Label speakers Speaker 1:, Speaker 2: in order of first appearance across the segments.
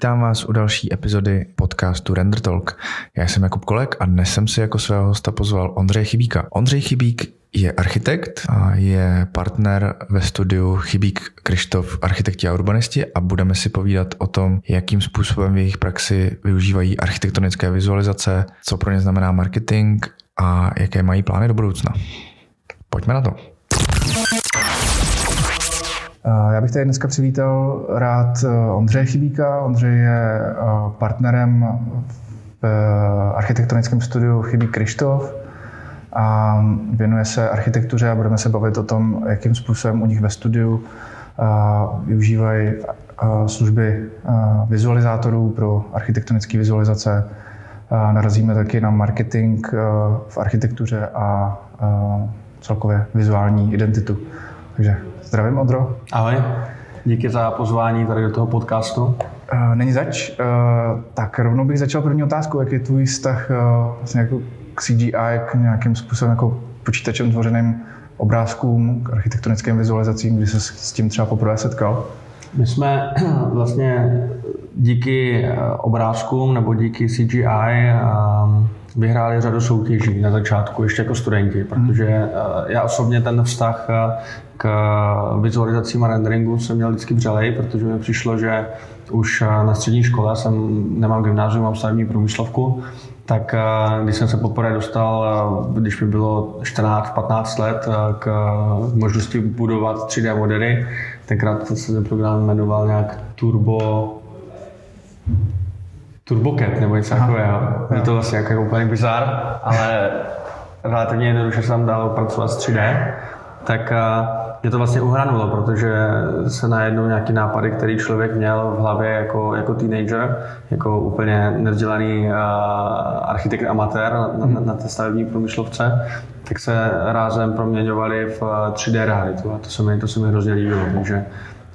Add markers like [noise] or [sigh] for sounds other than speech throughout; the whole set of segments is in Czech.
Speaker 1: Vítám vás u další epizody podcastu Render Talk. Já jsem Jakub Kolek a dnes jsem si jako svého hosta pozval Ondřeje Chybíka. Ondřej Chybík je architekt a je partner ve studiu Chybík Krištof architekti a urbanisti a budeme si povídat o tom, jakým způsobem v jejich praxi využívají architektonické vizualizace, co pro ně znamená marketing a jaké mají plány do budoucna. Pojďme na to. Já bych tady dneska přivítal rád eh, Ondřeje Chybíka. Ondřej je eh, partnerem v eh, architektonickém studiu Chybík Krištof a věnuje se architektuře a budeme se bavit o tom, jakým způsobem u nich ve studiu využívají služby vizualizátorů pro architektonické vizualizace. Narazíme taky na marketing v architektuře a celkově vizuální identitu. Takže zdravím, Ondro.
Speaker 2: Ahoj, díky za pozvání tady do toho podcastu.
Speaker 1: Není zač. Tak rovnou bych začal první otázku. Jak je tvůj vztah vlastně jako k CGI, k nějakým způsobem jako počítačem tvořeným obrázkům, k architektonickým vizualizacím, kdy se s tím třeba poprvé setkal?
Speaker 2: My jsme [clears throat] vlastně díky obrázkům nebo díky CGI vyhráli řadu soutěží na začátku, ještě jako studenti, protože já osobně ten vztah k vizualizacím a renderingu jsem měl vždycky vřelej, protože mi přišlo, že už na střední škole jsem nemám gymnázium, mám stavební průmyslovku, tak když jsem se poprvé dostal, když mi bylo 14-15 let, k možnosti budovat 3D modely, tenkrát se ten program jmenoval nějak Turbo TurboCAD nebo něco takového. Je to vlastně jako úplně bizar, ale relativně jednoduše se tam dalo pracovat s 3D. Tak mě to vlastně uhranulo, protože se najednou nějaký nápady, který člověk měl v hlavě jako, jako teenager, jako úplně nevzdělaný uh, architekt amatér na, na, na té stavební průmyslovce, tak se rázem proměňovali v 3D realitu a to se mi, to se mi hrozně líbilo. Takže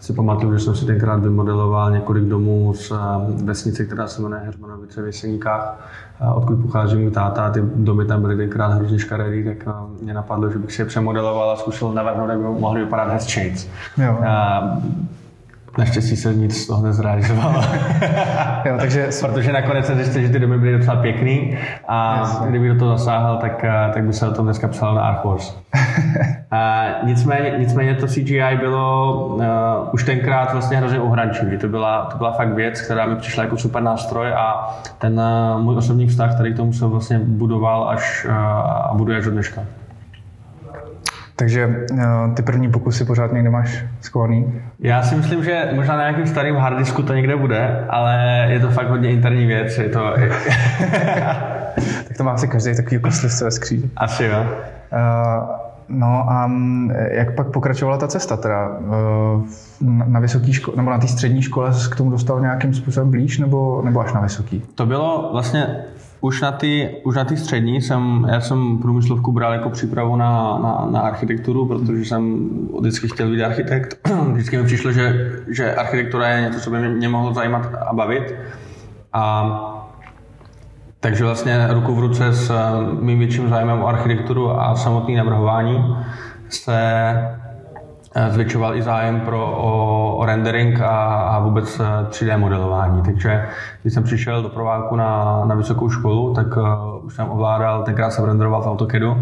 Speaker 2: si pamatuju, že jsem si tenkrát vymodeloval několik domů z eh, vesnice, která se jmenuje Heřmanovice v Jeseníkách, odkud pochází můj táta. Ty domy tam byly tenkrát hrozně škaredý, tak eh, mě napadlo, že bych si je přemodeloval a zkusil navrhnout, jak by mohly vypadat hezčejc. Naštěstí se nic z toho nezrealizovalo. [laughs] jo, takže... Protože nakonec se zjistil, že ty domy byly docela pěkný a Jasně. kdyby do toho zasáhl, tak, eh, tak by se o tom dneska psalo na Arch Horse. a nicméně, nicméně to CGI bylo uh, už tenkrát vlastně hrozně uhrančí, že to byla, to byla fakt věc, která mi přišla jako super nástroj a ten uh, můj osobní vztah, který k tomu se vlastně budoval až uh, a buduje až do dneška.
Speaker 1: Takže uh, ty první pokusy pořád někde máš schovaný?
Speaker 2: Já si myslím, že možná na nějakém starém harddisku to někde bude, ale je to fakt hodně interní věc. Je to... [laughs] [laughs]
Speaker 1: tak to má asi každý takový kostlivce ve skříži.
Speaker 2: Asi jo. Uh,
Speaker 1: No a mm, jak pak pokračovala ta cesta teda? Na vysoké škole, nebo na té střední škole se k tomu dostal nějakým způsobem blíž, nebo, nebo až na vysoký?
Speaker 2: To bylo vlastně už na ty, už na ty střední jsem, já jsem průmyslovku bral jako přípravu na, na, na architekturu, protože jsem vždycky chtěl být architekt. [clears throat] Vždycky mi přišlo, že, že architektura je něco, co by mě mohlo zajímat a bavit. A takže vlastně ruku v ruce s mým větším zájmem o architekturu a samotné navrhování se Eh, zvětšoval i zájem pro, o, o rendering a, a vůbec 3D eh, modelování. Takže když jsem přišel do prováku na, na vysokou školu, tak uh, už jsem ovládal, tenkrát jsem renderoval v AutoCADu,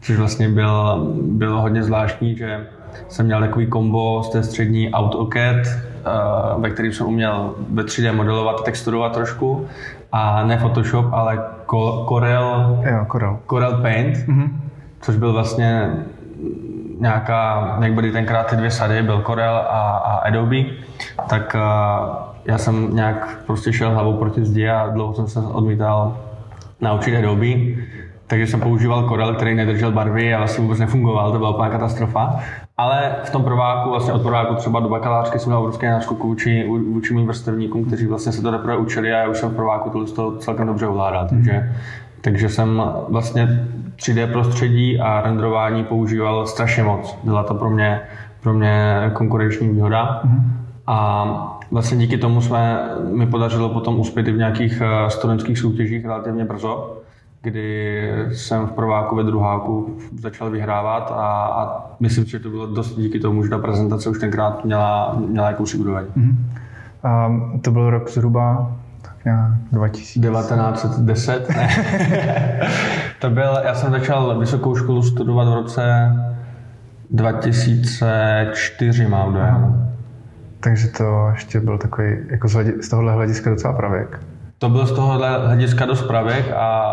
Speaker 2: což vlastně byl, bylo hodně zvláštní, že jsem měl takový kombo z té střední AutoCAD, uh, ve kterým jsem uměl ve 3D modelovat, texturovat trošku, a ne Photoshop, ale Corel,
Speaker 1: jo, Corel.
Speaker 2: Corel Paint, mm-hmm. což byl vlastně nějaká, jak byly tenkrát ty dvě sady, byl Corel a, a Adobe, tak uh, já jsem nějak prostě šel hlavou proti zdi a dlouho jsem se odmítal naučit Adobe. Takže jsem používal Corel, který nedržel barvy a vlastně vůbec nefungoval, to byla úplná katastrofa. Ale v tom prováku, vlastně od prováku třeba do bakalářky jsem měl obrovský náskok vůči, vůči mým vrstevníkům, kteří vlastně se to teprve učili a já už jsem v prováku tohle to celkem dobře ovládal. Takže, takže jsem vlastně 3D prostředí a renderování používal strašně moc. Byla to pro mě, pro mě konkurenční výhoda. Mm-hmm. A vlastně díky tomu jsme, mi podařilo potom uspět i v nějakých eh, studentských soutěžích relativně brzo, kdy jsem v prváku ve druháku začal vyhrávat a, a myslím, že to bylo dost díky tomu, že ta prezentace už tenkrát měla, měla jakousi úroveň. Mm-hmm.
Speaker 1: A to byl rok zhruba nějak 2000.
Speaker 2: 1910? Ne. [laughs] to byl, já jsem začal vysokou školu studovat v roce 2004, mám dojem.
Speaker 1: Takže to ještě byl takový, jako z, hledi, z tohohle hlediska docela pravěk.
Speaker 2: To byl z tohohle hlediska dost pravěk a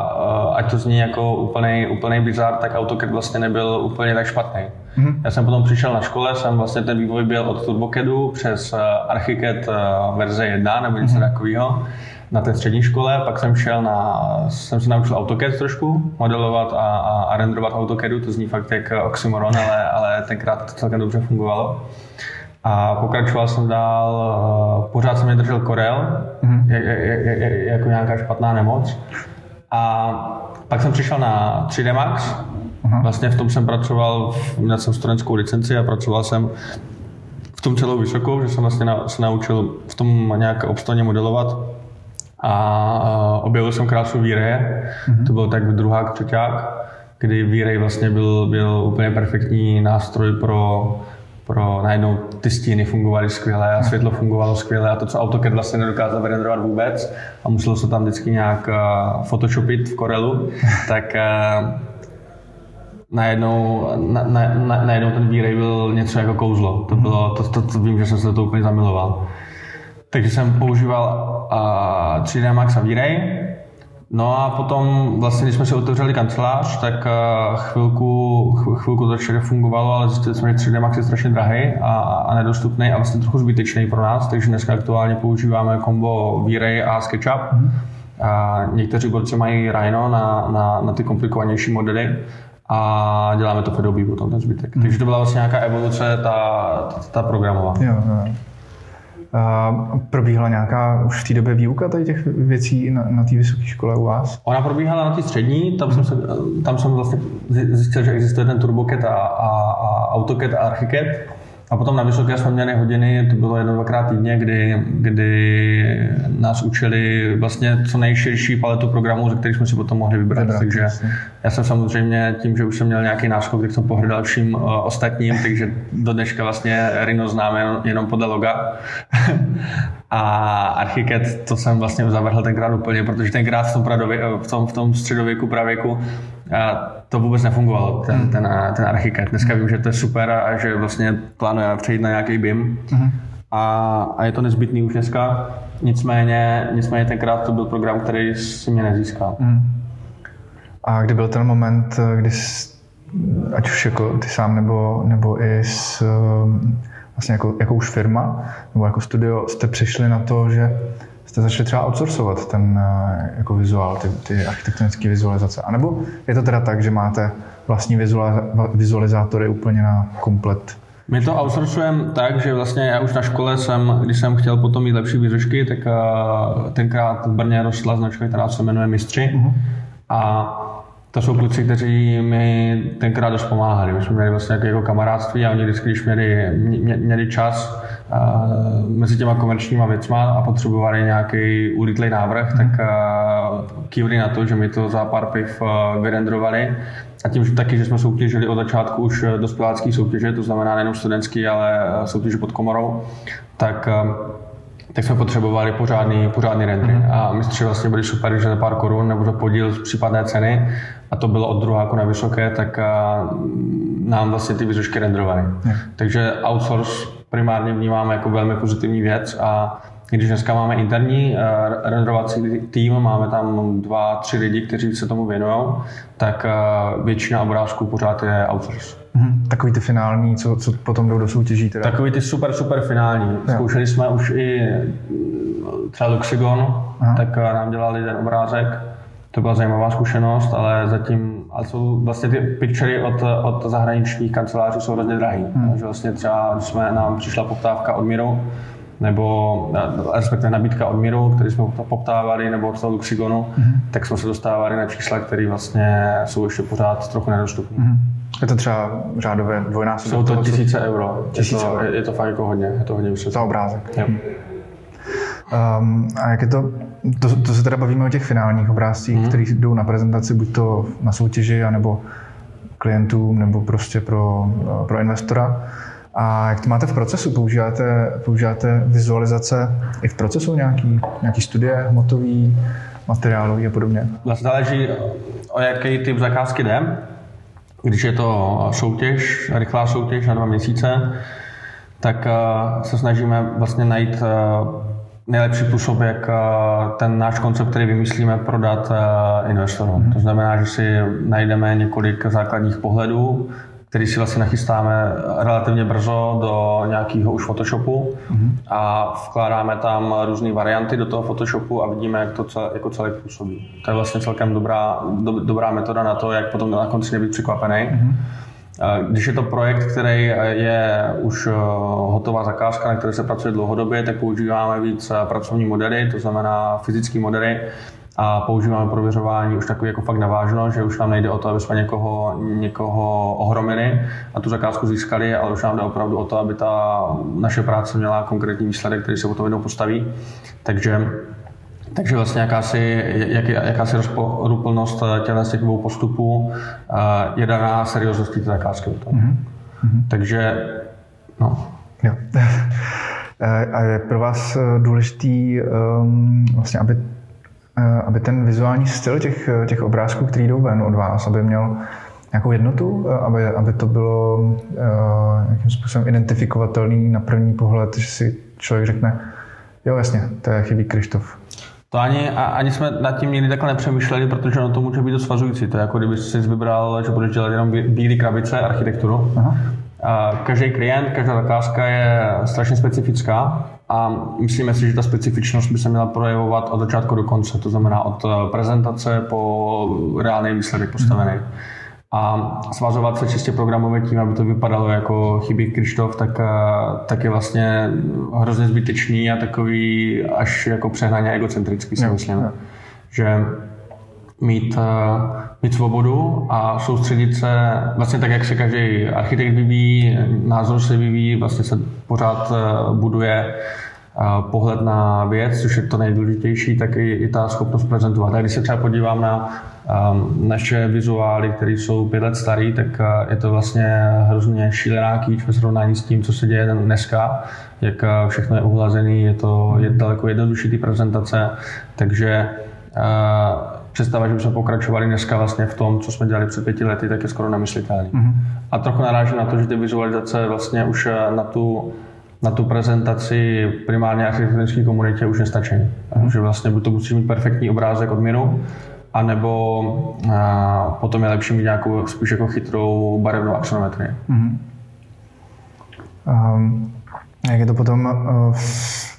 Speaker 2: ať to zní jako úplný, úplný bizar, tak AutoCAD vlastně nebyl úplně tak špatný. Mm-hmm. Já jsem potom přišel na škole, jsem vlastně ten vývoj byl od TurboCADu přes eh, ArchiCAD eh, verze 1 nebo něco mm-hmm. takového na té střední škole, pak jsem šel na, jsem se naučil AutoCAD trošku, modelovat a, a, a renderovat AutoCADu, to zní fakt jak oxymoron, ale, ale tenkrát to celkem dobře fungovalo. A pokračoval jsem dál, eh, pořád jsem mě držel Corel, mm-hmm. jako nějaká špatná nemoc. A pak jsem přišel na 3D Max, uh-huh. vlastně v tom jsem pracoval, měl jsem studentskou licenci a pracoval jsem v tom celou vysokou, že jsem vlastně na, se naučil v tom nějak obstojně modelovat a objevil jsem krásu V-Ray, mm-hmm. to byl tak druhák, třeťák, kdy V-Ray vlastně byl, byl úplně perfektní nástroj pro pro najednou ty stíny fungovaly skvěle a světlo fungovalo skvěle a to, co AutoCAD vlastně nedokázal vyrenderovat vůbec a muselo se tam vždycky nějak uh, photoshopit v Corelu, [laughs] tak uh, najednou, na, na, na, najednou ten V-Ray byl něco jako kouzlo. To bylo, to, to, to, vím, že jsem se to úplně zamiloval. Takže jsem používal uh, 3D Max a V-Ray. No a potom vlastně, když jsme si otevřeli kancelář, tak uh, chvilku, chvilku to všechno fungovalo, ale zjistili jsme, že 3D Max je strašně drahý a, a nedostupný a vlastně trochu zbytečný pro nás, takže dneska aktuálně používáme kombo V-Ray a SketchUp. Mm. A někteří borci mají Rhino na, na, na ty komplikovanější modely a děláme to v Adobe potom ten zbytek. Mm. Takže to byla vlastně nějaká evoluce, ta, ta, ta programová.
Speaker 1: Jo, jo. Probíhala nějaká už v té době výuka tady těch věcí na, na té vysoké škole u vás?
Speaker 2: Ona probíhala na té střední, tam, jsem se, tam jsem vlastně zjistil, že existuje ten TurboCAD a, a, a AutoCAD a ArchiCAD. A potom na vysoké jsme měli hodiny, to bylo jedno, dvakrát týdně, kdy, kdy nás učili vlastně co nejširší paletu programů, ze kterých jsme si potom mohli vybrat. vybrat takže jasně. já jsem samozřejmě tím, že už jsem měl nějaký náskok, tak jsem pohrdal vším uh, ostatním, takže do dneška vlastně Rhino známe jenom, jenom podle loga. [laughs] A Archicad to jsem vlastně zavrhl tenkrát úplně, protože tenkrát v tom, pradově, v tom, v tom středověku, pravěku a to vůbec nefungovalo, ten, hmm. ten, ten Archicad. Dneska vím, že to je super a že vlastně plánuje přejít na nějaký BIM. Hmm. A, a je to nezbytný už dneska. Nicméně, nicméně tenkrát to byl program, který si mě nezískal. Hmm.
Speaker 1: A kdy byl ten moment, kdy jsi, ať už jako ty sám nebo, nebo i s vlastně jako, jako už firma nebo jako studio jste přišli na to, že jste začali třeba outsourcovat ten eh, jako vizuál, ty, ty architektonické vizualizace? A nebo je to teda tak, že máte vlastní vizualizátory úplně na komplet
Speaker 2: my to outsourcujeme tak, že vlastně já už na škole jsem, když jsem chtěl potom mít lepší výřešky, tak uh, tenkrát v Brně rostla značka, která se jmenuje Mistři. Uh-huh. A to jsou kluci, kteří mi tenkrát dost pomáhali. My jsme měli vlastně jako kamarádství a oni vždycky, když měli, mě, měli čas uh, mezi těma komerčníma věcma a potřebovali nějaký ulítlý návrh, tak kývli na to, že mi to za pár piv vyrendrovali. A tím že taky, že jsme soutěžili od začátku už dospělácký soutěže, to znamená nejenom studentský, ale soutěže pod komorou, tak tak jsme potřebovali pořádný, pořádný rendry. Mm-hmm. A mistři vlastně byli super, že za pár korun nebo za podíl z případné ceny, a to bylo od druháku na vysoké, tak nám vlastně ty výzrušky renderovaly. Mm. Takže outsource primárně vnímáme jako velmi pozitivní věc a když dneska máme interní renderovací tým, máme tam dva, tři lidi, kteří se tomu věnují, tak většina obrázků pořád je outsource.
Speaker 1: Mm-hmm. Takový ty finální, co, co potom jdou do soutěží teda?
Speaker 2: Takový ty super, super finální. Zkoušeli jsme už i třeba Luxigon, Aha. tak nám dělali ten obrázek. To byla zajímavá zkušenost, ale zatím, ale jsou vlastně ty pictury od, od zahraničních kancelářů jsou hrozně drahý. Hmm. Takže vlastně třeba, jsme, nám přišla poptávka od Miru, nebo respektive nabídka od Miru, který jsme poptávali, nebo od Luxigonu, mm-hmm. tak jsme se dostávali na čísla, které vlastně jsou ještě pořád trochu nedostupné. Mm-hmm.
Speaker 1: Je to třeba řádové dvojnásobek?
Speaker 2: Jsou to tisíce euro. Tisíce je, to, je, je to fakt jako hodně, je to hodně vysvětlené.
Speaker 1: Za obrázek. Yep. Um, a jak je to, to, to se teda bavíme o těch finálních obrázcích, mm. které jdou na prezentaci, buď to na soutěži, anebo klientům, nebo prostě pro, pro investora. A jak to máte v procesu? Používáte, používáte vizualizace i v procesu nějaký, nějaký studie, hmotový, materiálový a podobně?
Speaker 2: Vlastně záleží, o jaký typ zakázky jde. Když je to soutěž, rychlá soutěž na dva měsíce, tak uh, se snažíme vlastně najít uh, nejlepší způsob, jak uh, ten náš koncept, který vymyslíme, prodat investorům. Mm-hmm. To znamená, že si najdeme několik základních pohledů, který si vlastně nachystáme relativně brzo do nějakého už Photoshopu mm-hmm. a vkládáme tam různé varianty do toho Photoshopu a vidíme, jak to celé, jako celé působí. To je vlastně celkem dobrá, do, dobrá metoda na to, jak potom na konci nebýt překvapený. Mm-hmm. Když je to projekt, který je už eh, hotová zakázka, na které se pracuje dlouhodobě, tak používáme víc eh, pracovní modely, to znamená fyzické modely, a používáme prověřování už takový jako fakt navážno, že už nám nejde o to, aby jsme někoho, někoho ohromili a tu zakázku získali, ale už nám jde opravdu o to, aby ta naše práce měla konkrétní výsledek, který se potom jednou postaví. Takže takže vlastně jakási, jak, jakási rozporuplnost těchto těch dvou postupů je daná seriózností té zakázky. Mm-hmm. Takže, no.
Speaker 1: Jo. [laughs] A je pro vás důležitý, um, vlastně, aby Eh, aby ten vizuální styl těch, těch obrázků, který jdou ven od vás, aby měl nějakou jednotu, eh, aby, aby to bylo uh, nějakým způsobem identifikovatelný na první pohled, že si člověk řekne, jo jasně, to je chybí Krištof.
Speaker 2: To ani, ani jsme nad tím nikdy takhle nepřemýšleli, protože ono to může být dost svazující. To je jako kdyby si vybral, že budeš dělat jenom bílé krabice, architekturu. Aha. A každý klient, každá zakázka je strašně specifická a myslíme si, že ta specifičnost by se měla projevovat od začátku do konce, to znamená od eh, prezentace po reálný výsledek postavený. A svazovat se čistě programově tím, aby to vypadalo jako chybí Krištof, tak, eh, tak je vlastně hrozně zbytečný a takový až jako přehnaně egocentrický si myslím. Jo. Že mít, eh, mít svobodu a soustředit se vlastně tak, jak se každý architekt vyvíjí, názor se vyvíjí, vlastně se pořád eh, buduje eh, pohled na věc, což je to nejdůležitější, tak i, i ta schopnost prezentovat. A když se třeba podívám na um, naše vizuály, které jsou pět let starý, tak uh, je to vlastně hrozně šílená kýč ve srovnání s tím, co se děje dneska, jak uh, všechno je uhlazený, je to je daleko jednodušší ty prezentace, takže představa, že bychom pokračovali dneska vlastně v tom, co jsme dělali před pěti lety, tak je skoro nemyslitelný. Mm-hmm. A trochu narážím na to, že ty vizualizace vlastně už eh, na tu, na tu prezentaci primárně architektonické komunitě už nestačí. Mm-hmm. Že vlastně buď to musí mít perfektní obrázek odměnu, anebo a, eh, potom je lepší mít nějakou spíš jako chytrou barevnou axonometrii. Mm-hmm.
Speaker 1: Um, jak je to potom uh,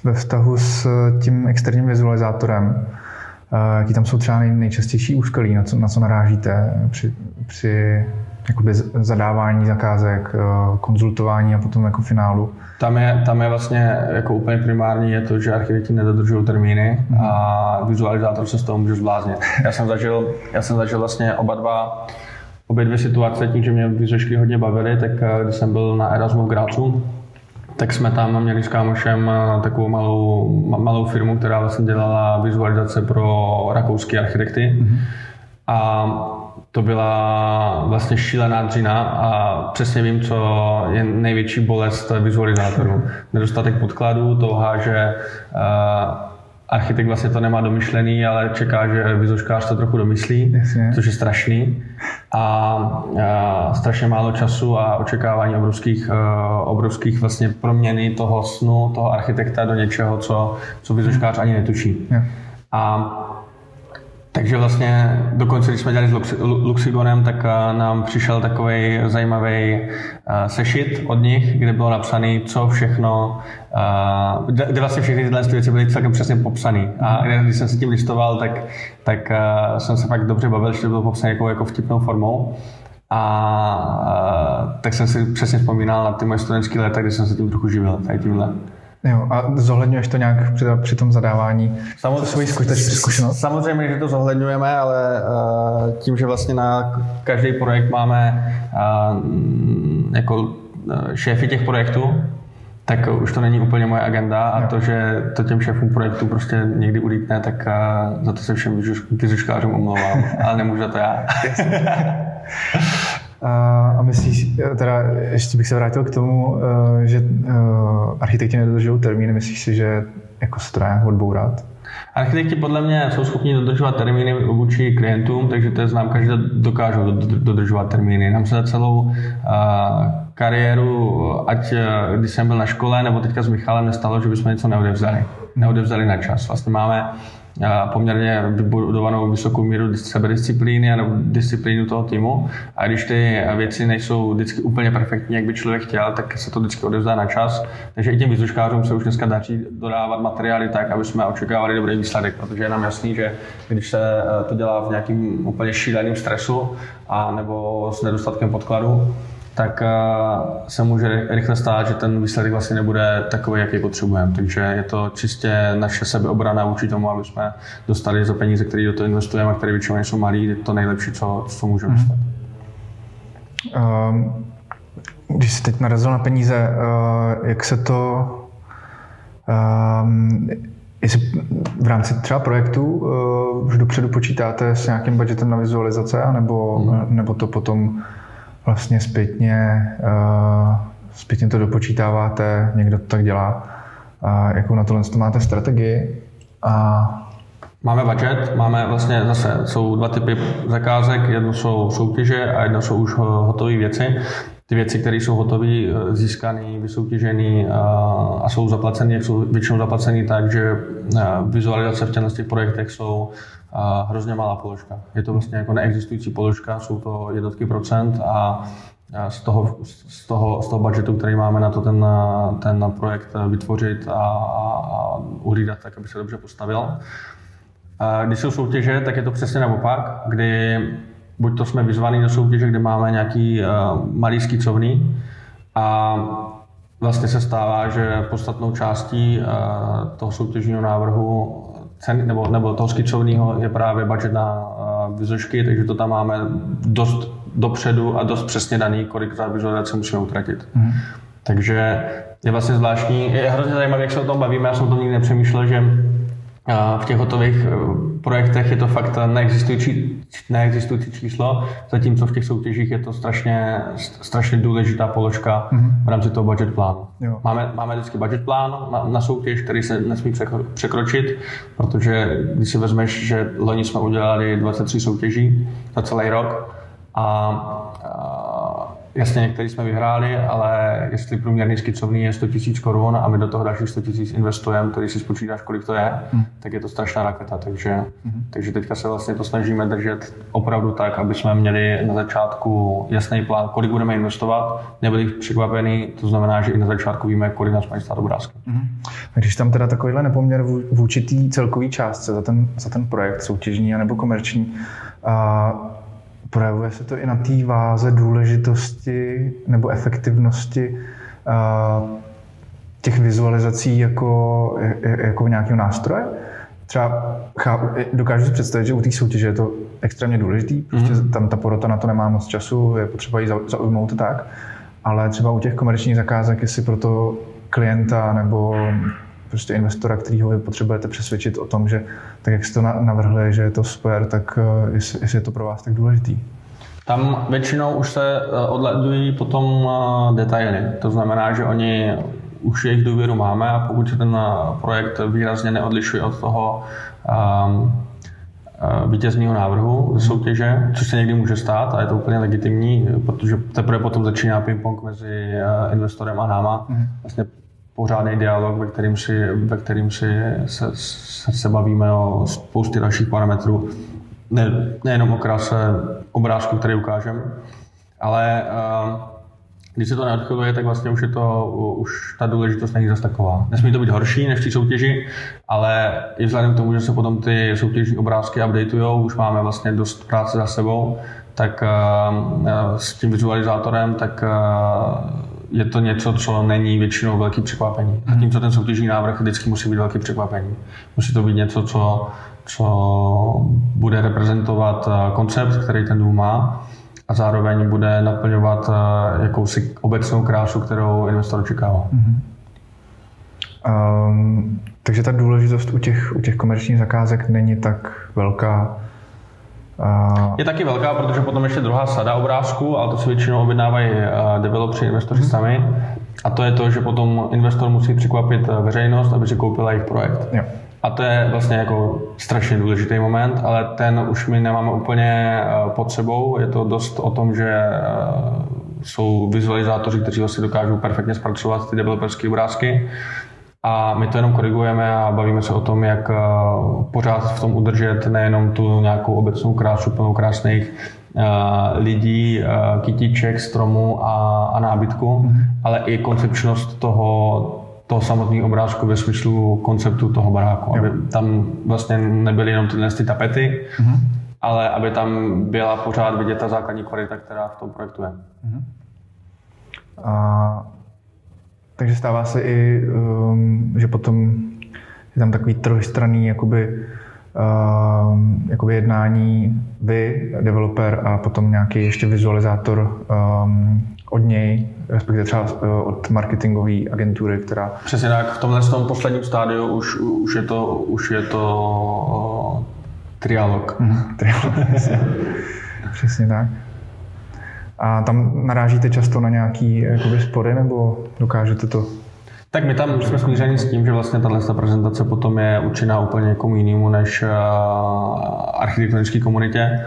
Speaker 1: ve vztahu s tím externím vizualizátorem? Jaký tam jsou třeba nejčastější úskalí, na co, na co narážíte při, při jakoby zadávání zakázek, eh, konzultování a potom jako finálu?
Speaker 2: Tam je, tam je vlastně jako úplně primární je to, že architekti nedodržují termíny mm. a vizualizátor se z toho může zbláznit. Já jsem zažil, já jsem zažil vlastně oba dva obě dvě situace, tím, že mě výřešky hodně bavily, tak eh, když jsem byl na Erasmu v Grácu, tak jsme tam měli s kámošem eh, takovou malou, malou firmu, která vlastně dělala vizualizace pro rakouské architekty. Mm-hmm. A to byla vlastně šílená dřina a přesně vím, co je největší bolest vizualizátorů. [laughs] Nedostatek podkladů, touha, že uh, architekt vlastně to nemá domyšlený, ale čeká, že vizuškář to trochu domyslí, Jasně. což je strašný. A, a strašně málo času a očekávání obrovských, uh, obrovských vlastně proměny toho snu, toho architekta do něčeho, co, co vizuškář ani netuší. A takže vlastně dokonce, když jsme dělali s Luxigonem, tak eh, nám přišel takový zajímavý eh, sešit od nich, kde bylo napsané, co všechno, eh, kde vlastně všechny tyhle věci byly celkem přesně popsané. A když jsem se tím listoval, tak, tak jsem se fakt dobře bavil, že to bylo popsané jako, jako vtipnou formou. A tak jsem si přesně vzpomínal na ty moje studentské léta, kdy jsem se tím trochu živil, tady tímhle.
Speaker 1: Jo, a zohledňuješ to nějak při, při tom zadávání?
Speaker 2: Samozřejmě, svoji zkušenost? Samozřejmě, že to zohledňujeme, ale uh, tím, že vlastně na každý projekt máme uh, jako uh, šéfy těch projektů, tak už to není úplně moje agenda a jo. to, že to těm šéfům projektu prostě někdy ulítne, tak uh, za to se všem vyzuškářům omlouvám, [laughs] ale nemůžu za to já. [laughs]
Speaker 1: A, a myslíš, teda ještě bych se vrátil k tomu, že architekti nedodržují termíny, myslíš si, že jako se to dá odbourat?
Speaker 2: Architekti podle mě jsou schopni dodržovat termíny vůči klientům, takže to je známka, že dokážou dodržovat termíny. Nám se celou uh, kariéru, ať když jsem byl na škole, nebo teďka s Michalem, nestalo, že bychom něco neodevzali. Neodevzali na čas. Vlastně máme poměrně vybudovanou vysokou míru sebedisciplíny nebo disciplínu toho týmu. A když ty věci nejsou vždycky úplně perfektní, jak by člověk chtěl, tak se to vždycky odevzdá na čas. Takže i těm výzvuškářům se už dneska daří dodávat materiály tak, aby jsme očekávali dobrý výsledek, protože je nám jasný, že když se eh, to dělá v nějakým úplně šíleným stresu a nebo s nedostatkem podkladu, tak eh, se může rychle stát, že ten výsledek vlastně nebude takový, jaký potřebujeme. Takže je to čistě naše sebeobrana vůči tomu, aby jsme dostali za peníze, které do toho investujeme a které většinou nejsou malý, to nejlepší, co, co můžeme mm. dostat. Um,
Speaker 1: když jsi teď narazil na peníze, uh, jak se to um, Jestli v rámci třeba projektu uh, už dopředu počítáte s nějakým budgetem na vizualizace, anebo, mm. nebo to potom vlastně zpětně, uh, zpětně to dopočítáváte, někdo to tak dělá. A jakou na tohle to máte strategii? A
Speaker 2: Máme budget, máme vlastně zase, jsou dva typy zakázek, jedno jsou soutěže a jedno jsou už hotové věci. Ty věci, které jsou hotové, eh, získané, vysoutěžené a jsou zaplacené, jsou většinou zaplacené tak, že vizualizace v těchto projektech jsou hrozně malá položka. Je to vlastně jako neexistující položka, jsou to jednotky procent a z toho, z toho, z toho budgetu, který máme na to ten, ten projekt vytvořit a, a, a uhlídat tak, aby se dobře postavil. Když jsou soutěže, tak je to přesně naopak, kdy buď to jsme vyzvaní do soutěže, kde máme nějaký uh, malý skicovný a vlastně se stává, že podstatnou částí uh, toho soutěžního návrhu ceny, nebo, nebo toho skicovního je právě budget na uh, vizušky, takže to tam máme dost dopředu a dost přesně daný, kolik za vizualizaci musíme utratit. Mm. Takže je vlastně zvláštní, je hrozně zajímavé, jak se o tom bavíme, já jsem o tom nikdy nepřemýšlel, že v těch hotových eh, projektech je to fakt neexistující, neexistující číslo, zatímco v těch soutěžích je to strašně, strašně důležitá položka mm-hmm. v rámci toho budget plánu. Jo. Máme, máme vždycky budget plán na, na soutěž, který se nesmí překročit, protože když si vezmeš, že loni jsme udělali 23 soutěží za celý rok a, a Jasně, některý jsme vyhráli, ale jestli průměrný skicovný je 100 000 korun a my do toho dalších 100 000 investujeme, který si spočítáš, kolik to je, hmm. tak je to strašná raketa. Takže, hmm. takže teďka se vlastně to snažíme držet opravdu tak, aby jsme měli na začátku jasný plán, kolik budeme investovat, nebyli překvapený, to znamená, že i na začátku víme, kolik nás mají stát obrázky. Hmm.
Speaker 1: Když tam teda takovýhle nepoměr v určitý celkový částce za ten, za ten projekt soutěžní nebo komerční, a projevuje se to i na té váze důležitosti nebo efektivnosti těch vizualizací jako, jako nějakého nástroje. Třeba chápu, dokážu si představit, že u té soutěže je to extrémně důležitý, prostě mm-hmm. tam ta porota na to nemá moc času, je potřeba ji zaujmout tak, ale třeba u těch komerčních zakázek, jestli pro to klienta nebo prostě investora, kterýho vy potřebujete přesvědčit o tom, že tak, jak jste to navrhli, že je to super, tak eh, jestli, jestli je to pro vás tak důležitý.
Speaker 2: Tam většinou už se eh, odledují potom eh, detaily. To znamená, že oni už jejich důvěru máme a pokud se ten projekt výrazně neodlišuje od toho um, vítězního návrhu ze soutěže, což se někdy může stát a je to úplně legitimní, protože teprve potom začíná ping-pong mezi investorem a náma. Mhm. Vlastně pořádný dialog, ve kterým si, ve kterým si se, se, se bavíme o spoustě dalších parametrů. Ne, nejenom o kráse obrázku, který ukážeme, ale uh, když se to neodchyluje, tak vlastně už je to, už ta důležitost není zase taková. Nesmí to být horší než v té soutěži, ale i vzhledem k tomu, že se potom ty soutěžní obrázky updateují, už máme vlastně dost práce za sebou, tak uh, s tím vizualizátorem, tak uh, je to něco, co není většinou velký překvapení. Hmm. Zatímco ten soutěžní návrh vždycky musí být velký překvapení. Musí to být něco, co, co bude reprezentovat eh, koncept, který ten dům má a zároveň bude naplňovat eh, jakousi obecnou krásu, kterou investor očekává. Mm-hmm.
Speaker 1: Um, takže ta důležitost u těch, u těch komerčních zakázek není tak velká,
Speaker 2: Je taky velká, protože potom ještě druhá sada obrázků, ale to si většinou objednávají developři, investoři mm. sami. A to je to, že potom investor musí překvapit veřejnost, aby si koupila jejich projekt. Jo. A to je vlastně jako strašně důležitý moment, ale ten už my nemáme úplně pod sebou. Je to dost o tom, že jsou vizualizátoři, kteří vlastně dokážou perfektně zpracovat ty developerské obrázky a my to jenom korigujeme a bavíme se o tom, jak eh, pořád v tom udržet nejenom tu nějakou obecnou krásu plnou krásných eh, lidí, eh, kytiček, stromů a, a nábytku, mm-hmm. ale i koncepčnost toho, toho samotného obrázku ve smyslu konceptu toho baráku. Jo. Aby tam vlastně nebyly jenom tyhle ty tapety, mm-hmm. ale aby tam byla pořád vidět ta základní kvalita, která v tom projektu je. Mm-hmm.
Speaker 1: A takže stává se i, um, že potom je tam takový trojstranný jakoby, um, jakoby jednání vy, developer a potom nějaký ještě vizualizátor um, od něj, respektive třeba uh, od marketingové agentury, která...
Speaker 2: Přesně tak, v tomhle tom posledním stádiu už, už je to, už je to uh, trialog. Mm, trialog,
Speaker 1: přesně [laughs] tak. A tam narážíte často na nějaký jakoby, spory, nebo dokážete to
Speaker 2: tak my tam jsme smířeni s tím, že vlastně tahle prezentace potom je určená úplně někomu jinému než uh, architektonické komunitě.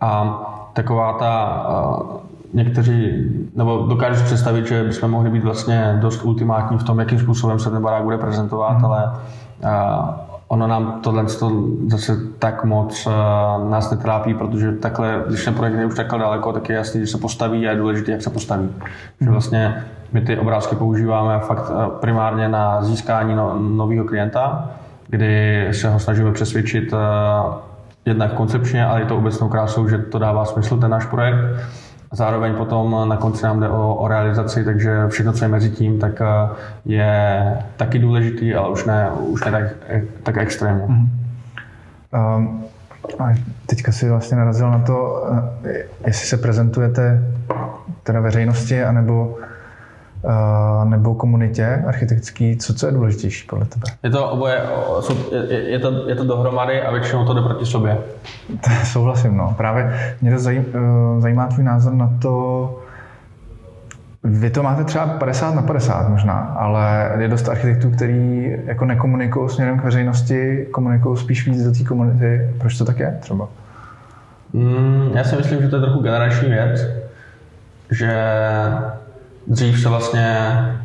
Speaker 2: A taková ta uh, někteří, nebo dokážu si představit, že bychom mohli být vlastně dost ultimátní v tom, jakým způsobem se ten barák bude prezentovat, mm. ale ono nám tohle zase tak moc uh, nás netrápí, protože takhle, když ten projekt je už takhle daleko, tak je jasný, že se postaví a je důležité, jak se postaví. Mm. Že mhm. vlastně my ty obrázky používáme fakt uh, primárně na získání no, nového klienta, kdy se ho snažíme přesvědčit uh, jednak koncepčně, ale i to obecnou krásou, že to dává smysl, ten náš projekt. Zároveň potom na konci nám jde o, o realizaci, takže všechno, co je mezi tím, tak eh, je taky důležitý, ale už ne, už ne tak, tak extrémně. Mm-hmm.
Speaker 1: Um, a teďka si vlastně narazil na to, eh, jestli se prezentujete teda veřejnosti, anebo nebo komunitě architektský, co, co je důležitější podle tebe?
Speaker 2: Je to oboje, je, je, to, je to dohromady a většinou to jde proti sobě. [laughs]
Speaker 1: Souhlasím, no. Právě mě to zajím, eh, zajímá tvůj názor na to, vy to máte třeba 50 na 50 možná, ale je dost architektů, který jako nekomunikují směrem k veřejnosti, komunikují spíš víc do té komunity. Proč to tak je třeba?
Speaker 2: Mm, já si myslím, že to je trochu generační věc, že Dřív se vlastně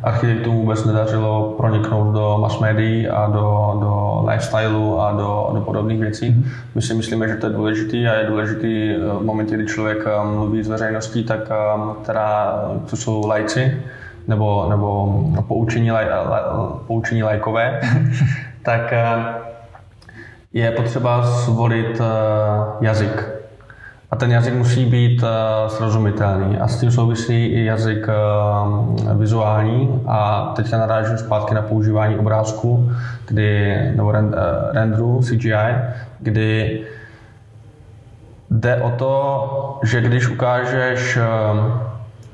Speaker 2: architektům vůbec nedařilo proniknout do mass médií a do, do lifestylu a do, do podobných věcí. Mhm. My si myslíme, že to je důležitý a je důležitý eh, v momentě, kdy člověk eh, mluví s veřejností, tak eh, která, to jsou lajci, nebo, nebo poučení, laj, poučení lajkové, [laughs] tak je potřeba zvolit jazyk a ten jazyk musí být uh, srozumitelný. A s tím souvisí i jazyk uh, vizuální. A teďka narážím zpátky na používání obrázku, kdy, nebo rend, uh, renderu CGI, kdy jde o to, že když ukážeš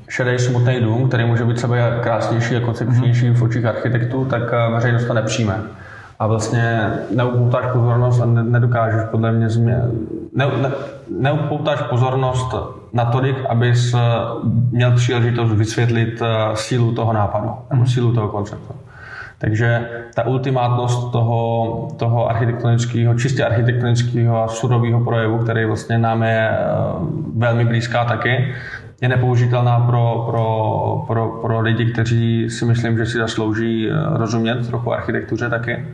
Speaker 2: šedý smutný dům, který může být sebe krásnější a koncepčnější v očích architektů, tak veřejnost to nepřijme a vlastně neupoutáš pozornost a nedokážeš podle mě změ... ne, ne, neupoutáš pozornost natolik, abys eh, měl příležitost vysvětlit eh, sílu toho nápadu nebo mhm. sílu toho konceptu. Takže ta ultimátnost toho, toho architektonického, čistě architektonického a surového projevu, který vlastně nám je eh, velmi blízká taky, je nepoužitelná pro, pro, pro, pro lidi, kteří si myslím, že si zaslouží rozumět trochu architektuře taky.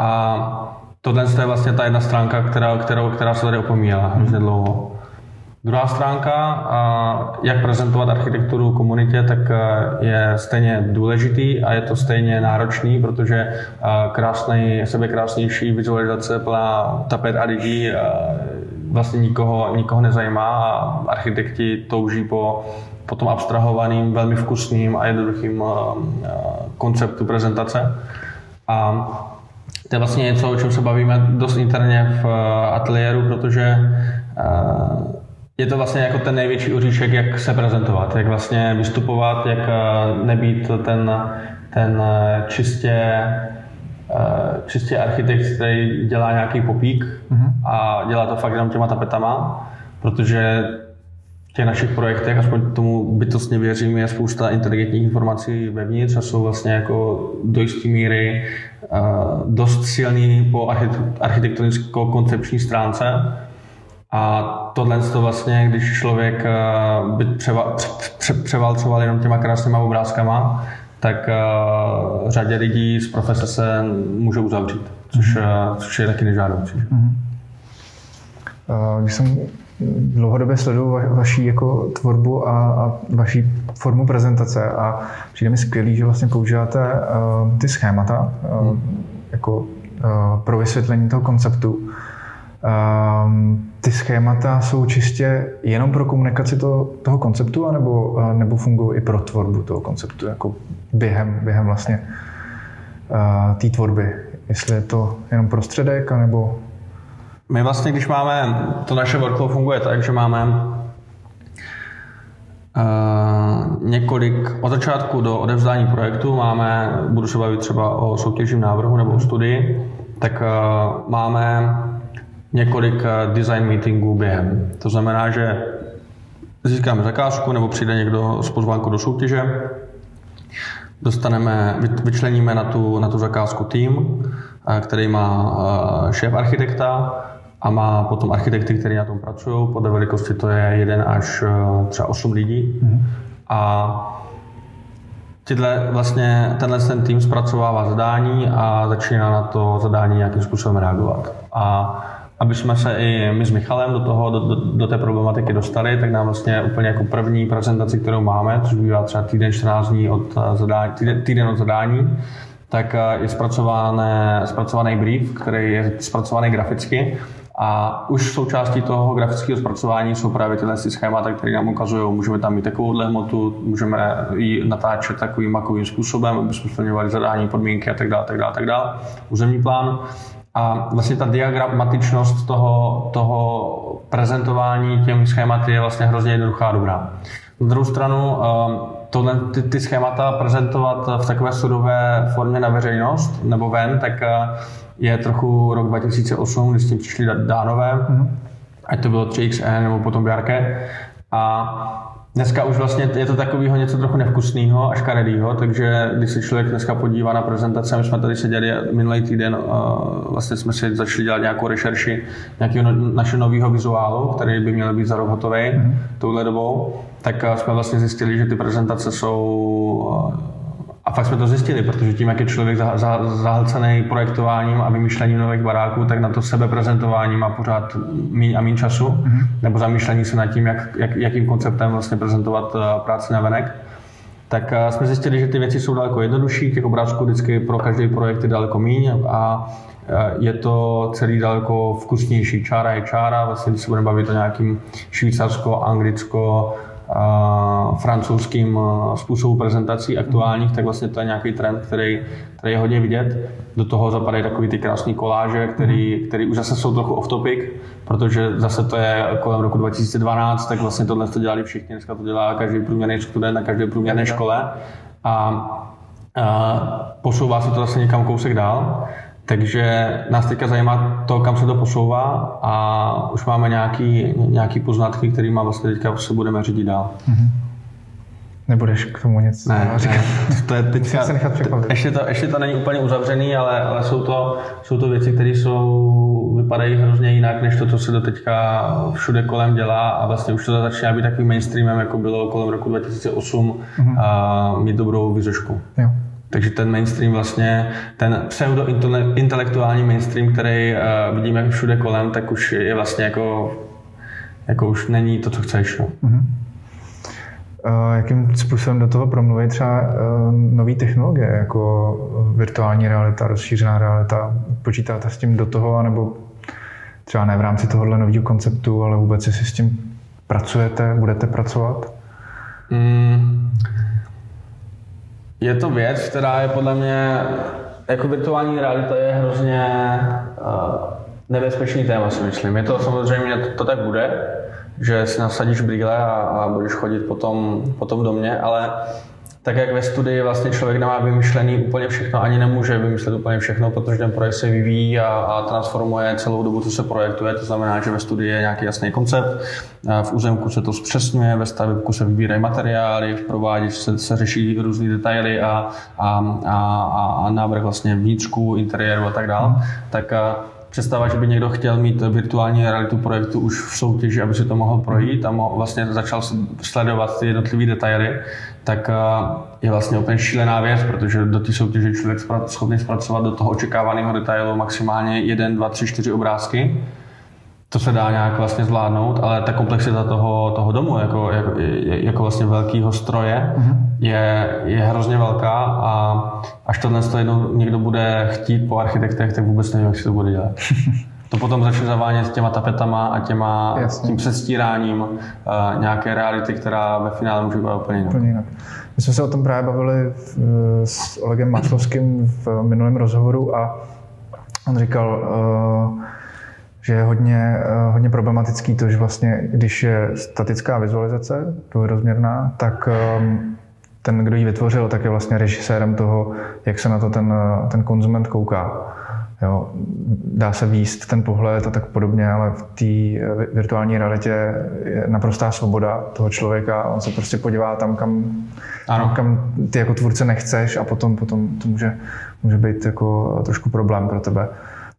Speaker 2: A tohle je vlastně ta jedna stránka, která, kterou, která se tady opomíjela hrozně dlouho. Druhá stránka, jak prezentovat architekturu komunitě, tak je stejně důležitý a je to stejně náročný, protože krásný, sebekrásnější vizualizace plná tapet a lidí vlastně nikoho, nikoho nezajímá a architekti touží po, po tom abstrahovaným, velmi vkusným a jednoduchým konceptu prezentace. A to je vlastně něco, o čem se bavíme dost interně v eh, ateliéru, protože eh, je to vlastně jako ten největší oříšek, jak se prezentovat, jak vlastně vystupovat, jak eh, nebýt ten, ten čistě čistě architekt, který dělá nějaký popík mm-hmm. a dělá to fakt jenom těma tapetama, protože těch našich projektech, aspoň tomu bytostně věřím, je spousta inteligentních informací vevnitř a jsou vlastně jako do jisté míry uh, dost silný po architektonicko-koncepční stránce. A tohle to vlastně, když člověk uh, by převa, pře, převalcoval jenom těma krásnýma obrázkama, tak uh, řadě lidí z profese se může uzavřít, což, uh, což je taky nežádoucí. Mm-hmm.
Speaker 1: Když jsem dlouhodobě sleduju va, vaší jako tvorbu a, a vaší formu prezentace a přijde mi skvělý, že vlastně používáte uh, ty schémata uh, hmm. jako uh, pro vysvětlení toho konceptu. Um, ty schémata jsou čistě jenom pro komunikaci to, toho konceptu, anebo, uh, nebo fungují i pro tvorbu toho konceptu, jako během, během vlastně uh, té tvorby? Jestli je to jenom prostředek, anebo
Speaker 2: my vlastně, když máme, to naše workflow funguje tak, že máme Uh, několik, od začátku do odevzdání projektu máme, budu se bavit třeba o soutěžním návrhu nebo o studii, tak uh, máme několik uh, design meetingů během. To znamená, že získáme zakázku nebo přijde někdo s pozvánkou do soutěže, dostaneme, vyčleníme na tu, na tu zakázku tým, který má šéf architekta, a má potom architekty, kteří na tom pracují. Podle velikosti to je jeden až eh, třeba 8 lidí. Mm. A tyhle, vlastně, tenhle ten tým zpracovává zadání a začíná na to zadání nějakým způsobem reagovat. A aby jsme se i my s Michalem do, toho, do, do, do té problematiky dostali, tak nám vlastně úplně jako první prezentaci, kterou máme, což bývá třeba týden 14 dní od eh, zadání, týden, týden od zadání, tak eh, je zpracované, zpracovaný brief, který je zpracovaný graficky a už součástí toho grafického zpracování jsou právě tyhle schémata, které nám ukazují, můžeme tam mít takovouhle hmotu, můžeme ji natáčet takovým makovým způsobem, aby jsme splňovali zadání, podmínky a tak dále, tak dále, tak dále. Územní plán. A vlastně ta diagramatičnost toho, toho prezentování těm schématy je vlastně hrozně jednoduchá a dobrá. Na druhou stranu, ehm, tohle, ty, ty schémata prezentovat v takové sudové formě na veřejnost nebo ven, tak je trochu rok 2008, kdy s tím přišli dánové, mm-hmm. ať to bylo 3XN nebo potom Bjarke. A Dneska už vlastně je to takového něco trochu nevkusného a škaredého, takže když se člověk dneska podívá na prezentace, my jsme tady seděli minulý týden, vlastně jsme si začali dělat nějakou rešerši nějakého no, našeho nového vizuálu, který by měl být za rok hotový mm-hmm. touhle dobou, tak jsme vlastně zjistili, že ty prezentace jsou a fakt jsme to zjistili, protože tím, jak je člověk zahlcený projektováním a vymýšlením nových baráků, tak na to sebeprezentování má pořád méně a méně času, mm-hmm. nebo zamýšlení se nad tím, jak, jak, jakým konceptem vlastně prezentovat eh, práci na venek. Tak eh, jsme zjistili, že ty věci jsou daleko jednodušší, těch obrázků vždycky pro každý projekt je daleko méně a eh, je to celý daleko vkusnější. Čára je čára, vlastně když se budeme bavit o nějakým švýcarsko, anglicko, francouzským způsobu prezentací aktuálních, tak vlastně to je nějaký trend, který, který je hodně vidět. Do toho zapadají takový ty krásné koláže, který, mhm. který už zase jsou trochu off topic, protože zase to je kolem roku 2012, tak vlastně tohle to dělali všichni, dneska to dělá každý průměrný student na každé průměrné škole a, a posouvá se to zase někam kousek dál. Takže nás teďka zajímá to, kam se to posouvá a už máme nějaký, nějaký poznatky, kterými vlastně teďka se budeme řídit dál. Mm-hmm.
Speaker 1: Nebudeš k tomu nic
Speaker 2: ne, říkat? Ne, to je teďka, se nechat ještě, to, ještě to není úplně uzavřený, ale, ale jsou, to, jsou to věci, které jsou, vypadají hrozně jinak, než to, co se do teďka všude kolem dělá a vlastně už to začíná být takovým mainstreamem, jako bylo kolem roku 2008 mm-hmm. a mít dobrou vyzošku. Jo. Takže ten mainstream vlastně, ten pseudo-intelektuální mainstream, který uh, vidíme všude kolem, tak už je vlastně jako, jako už není to, co chceš. No. Uh-huh.
Speaker 1: Uh, jakým způsobem do toho promluví třeba uh, nové technologie, jako virtuální realita, rozšířená realita? Počítáte s tím do toho, nebo třeba ne v rámci tohohle nového konceptu, ale vůbec si s tím pracujete, budete pracovat? Mm,
Speaker 2: je to věc, která je podle mě, jako virtuální realita je hrozně uh, nebezpečný téma, si myslím. Je to samozřejmě, to, to tak bude, že si nasadíš brýle a, a budeš chodit potom, potom do mě, ale tak jak ve studii vlastně člověk nemá vymyšlený úplně všechno, ani nemůže vymyslet úplně všechno, protože ten projekt se vyvíjí a, a transformuje celou dobu, co se projektuje. To znamená, že ve studii je nějaký jasný koncept, v územku se to zpřesňuje, ve stavebku se vybírají materiály, v prováděči se, se řeší různé detaily a, a, a, a návrh vlastně vnitřku, interiéru a tak dále. Tak představa, že by někdo chtěl mít virtuální realitu projektu už v soutěži, aby si to mohl projít a mohl, vlastně začal sledovat ty jednotlivé detaily, tak je vlastně úplně šílená věc, protože do té soutěže člověk schopný zpracovat do toho očekávaného detailu maximálně jeden, dva, tři, čtyři obrázky to se dá nějak vlastně zvládnout, ale ta komplexita toho, toho domu jako, jako, jako vlastně velkého stroje mm-hmm. je, je hrozně velká a až tohle jednou někdo bude chtít po architektech, tak vůbec nevím, jak si to bude dělat. [laughs] to potom začne zavánět s těma tapetama a těma, Jasně. tím předstíráním uh, nějaké reality, která ve finále může být úplně jinak. Úplně jinak.
Speaker 1: My jsme se o tom právě bavili v, s Olegem Maclovským v minulém rozhovoru a on říkal, uh, že je hodně, uh, hodně problematický to, že vlastně, když je statická vizualizace dvojrozměrná, tak um, ten, kdo ji vytvořil, tak je vlastně režisérem toho, jak se na to ten, ten konzument kouká. Jo, dá se výst ten pohled a tak podobně, ale v té virtuální realitě je naprostá svoboda toho člověka. On se prostě podívá tam, kam, ano. kam ty jako tvůrce nechceš a potom, potom to může, může být jako trošku problém pro tebe.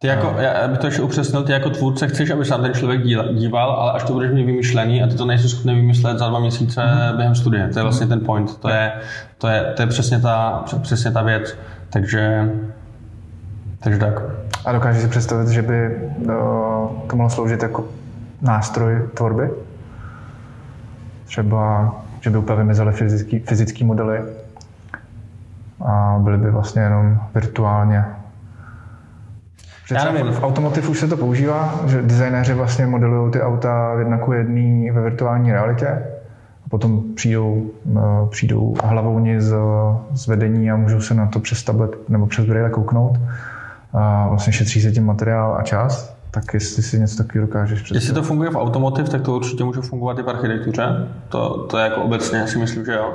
Speaker 2: Ty jako, já bych to ještě upřesnil, ty jako tvůrce chceš, aby se ten člověk díval, ale až to budeš mít vymyšlený a ty to nejsi schopný vymyslet za dva měsíce mm-hmm. během studie. To je vlastně ten point. To je, to je, to je přesně, ta, přesně ta věc. Takže, takže tak.
Speaker 1: A dokážeš si představit, že by to mohlo sloužit jako nástroj tvorby? Třeba, že by úplně vymizely fyzický, fyzický modely a byly by vlastně jenom virtuálně já nevím. V automotiv už se to používá, že designéři vlastně modelují ty auta v jednaku jedný ve virtuální realitě a potom přijdou, eh, přijdou hlavovni z, z vedení a můžou se na to přes tablet nebo přes brýle kouknout. A vlastně šetří se tím materiál a čas. Tak jestli si něco takového dokážeš
Speaker 2: představit. Jestli to funguje v automotiv, tak to určitě může fungovat i v architektuře. To, to je jako obecně si myslím, že jo.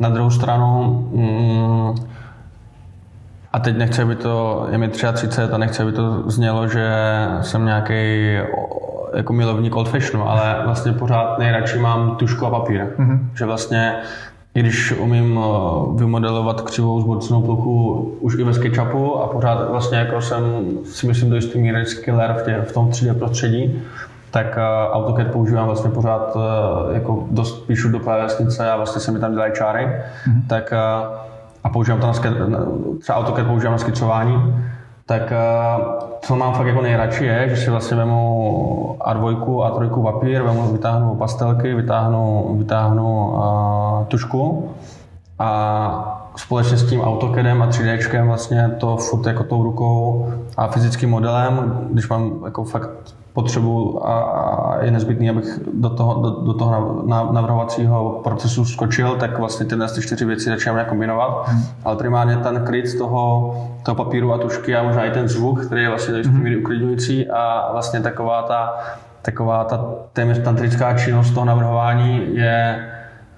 Speaker 2: Na druhou stranu, mm, a teď nechci, aby to, je mi 33 a nechci, aby to znělo, že jsem nějaký jako milovník old fashionu, ale vlastně pořád nejradši mám tušku a papír. Mm-hmm. Že vlastně i když umím vymodelovat křivou zborcenou plochu už i ve SketchUpu a pořád vlastně jako jsem si myslím do jistý míry skiller v, tě, v tom 3D prostředí, tak AutoCAD používám vlastně pořád jako dost píšu do klávesnice a vlastně se mi tam dělají čáry, mm-hmm. tak a používám to na, třeba AutoCAD používám na skicování, tak eh, co mám fakt jako nejradši je, že si vlastně vemu A2, A3 papír, vemu, vytáhnu pastelky, vytáhnu, vytáhnu uh, tušku a společně s tím AutoCADem a 3D vlastně to furt jako tou rukou a fyzickým modelem, když mám jako fakt potřebu a, a je nezbytný, abych do toho, do, do toho navrhovacího procesu skočil, tak vlastně tyhle ty čtyři věci začínám kombinovat. Hmm. Ale primárně ten kryt toho, toho papíru a tušky a možná i ten zvuk, který je vlastně do hmm. míry uklidňující a vlastně taková ta, taková ta téměř tantrická činnost toho navrhování je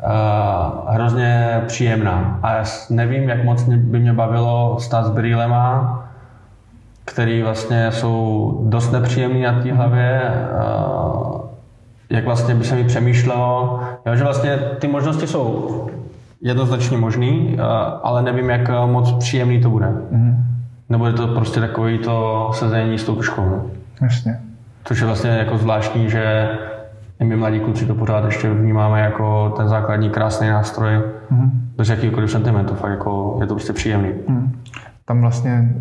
Speaker 2: uh, hrozně příjemná. A já nevím, jak moc by mě bavilo stát s brýlema který vlastně jsou dost nepříjemný na té hlavě, jak vlastně by se mi přemýšlelo, jo, že vlastně ty možnosti jsou jednoznačně možný, ale nevím, jak moc příjemný to bude. Mm-hmm. Nebo je to prostě takový to sezení s tou puškou. No?
Speaker 1: Jasně.
Speaker 2: Což je vlastně jako zvláštní, že i my mladí kluci to pořád ještě vnímáme jako ten základní krásný nástroj mm-hmm. bez jakýkoliv sentimentu. Fakt jako je to prostě příjemný. Mm
Speaker 1: tam vlastně